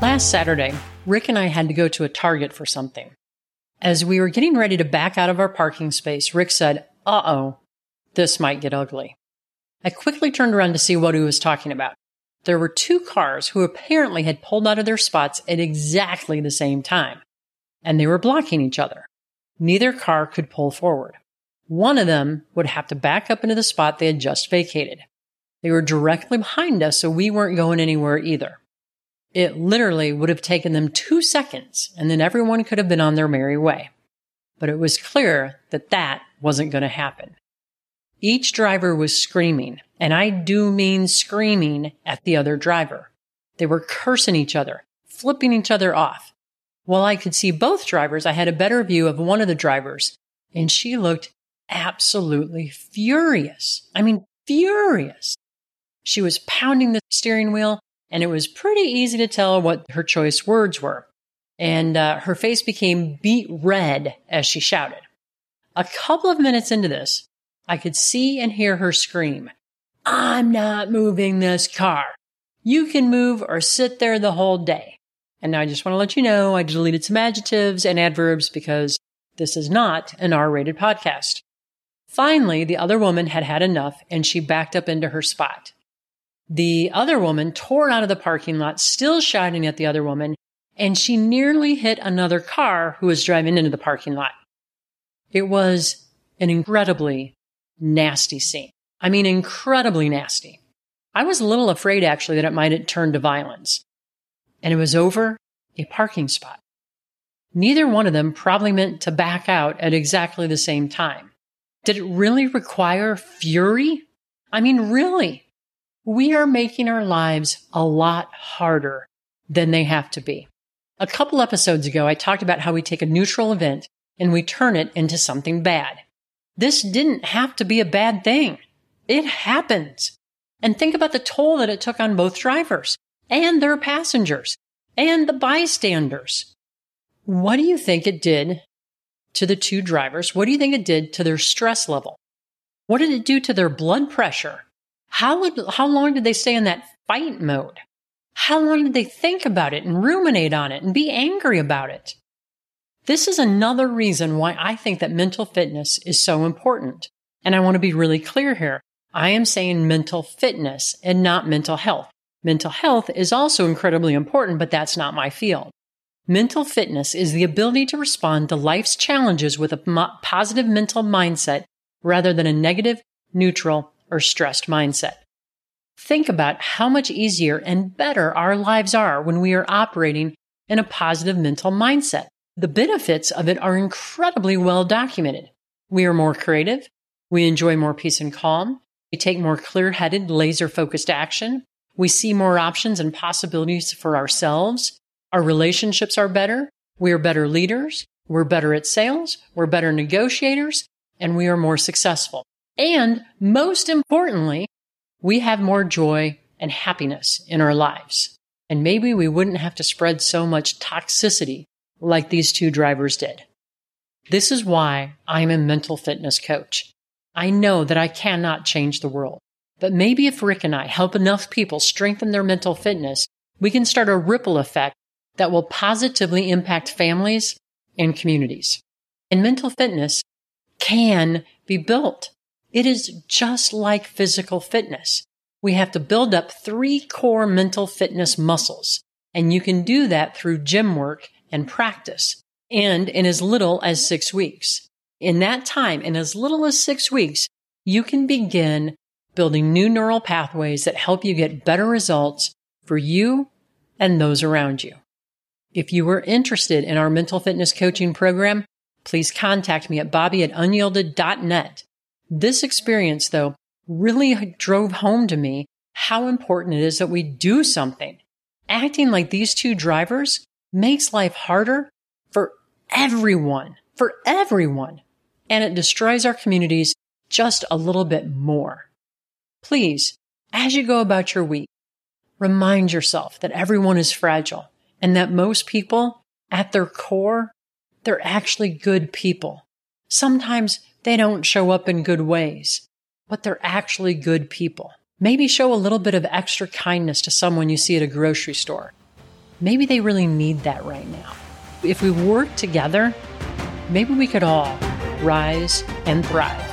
Last Saturday, Rick and I had to go to a Target for something. As we were getting ready to back out of our parking space, Rick said, Uh oh, this might get ugly. I quickly turned around to see what he was talking about. There were two cars who apparently had pulled out of their spots at exactly the same time, and they were blocking each other. Neither car could pull forward. One of them would have to back up into the spot they had just vacated. They were directly behind us, so we weren't going anywhere either. It literally would have taken them two seconds and then everyone could have been on their merry way. But it was clear that that wasn't going to happen. Each driver was screaming, and I do mean screaming at the other driver. They were cursing each other, flipping each other off. While I could see both drivers, I had a better view of one of the drivers, and she looked absolutely furious. I mean, furious. She was pounding the steering wheel and it was pretty easy to tell what her choice words were. And uh, her face became beet red as she shouted. A couple of minutes into this, I could see and hear her scream, I'm not moving this car. You can move or sit there the whole day. And now I just want to let you know I deleted some adjectives and adverbs because this is not an R rated podcast. Finally, the other woman had had enough and she backed up into her spot. The other woman tore out of the parking lot, still shouting at the other woman, and she nearly hit another car who was driving into the parking lot. It was an incredibly nasty scene. I mean, incredibly nasty. I was a little afraid actually that it might turn to violence. And it was over a parking spot. Neither one of them probably meant to back out at exactly the same time. Did it really require fury? I mean, really? We are making our lives a lot harder than they have to be. A couple episodes ago, I talked about how we take a neutral event and we turn it into something bad. This didn't have to be a bad thing. It happens. And think about the toll that it took on both drivers and their passengers and the bystanders. What do you think it did to the two drivers? What do you think it did to their stress level? What did it do to their blood pressure? How would, how long did they stay in that fight mode? How long did they think about it and ruminate on it and be angry about it? This is another reason why I think that mental fitness is so important. And I want to be really clear here. I am saying mental fitness and not mental health. Mental health is also incredibly important, but that's not my field. Mental fitness is the ability to respond to life's challenges with a positive mental mindset rather than a negative, neutral, or stressed mindset. Think about how much easier and better our lives are when we are operating in a positive mental mindset. The benefits of it are incredibly well documented. We are more creative. We enjoy more peace and calm. We take more clear headed, laser focused action. We see more options and possibilities for ourselves. Our relationships are better. We are better leaders. We're better at sales. We're better negotiators and we are more successful. And most importantly, we have more joy and happiness in our lives. And maybe we wouldn't have to spread so much toxicity like these two drivers did. This is why I'm a mental fitness coach. I know that I cannot change the world, but maybe if Rick and I help enough people strengthen their mental fitness, we can start a ripple effect that will positively impact families and communities. And mental fitness can be built. It is just like physical fitness. We have to build up three core mental fitness muscles, and you can do that through gym work and practice, and in as little as six weeks. In that time, in as little as six weeks, you can begin building new neural pathways that help you get better results for you and those around you. If you are interested in our mental fitness coaching program, please contact me at bobby at unyielded.net this experience, though, really drove home to me how important it is that we do something. Acting like these two drivers makes life harder for everyone, for everyone, and it destroys our communities just a little bit more. Please, as you go about your week, remind yourself that everyone is fragile and that most people, at their core, they're actually good people. Sometimes they don't show up in good ways, but they're actually good people. Maybe show a little bit of extra kindness to someone you see at a grocery store. Maybe they really need that right now. If we work together, maybe we could all rise and thrive.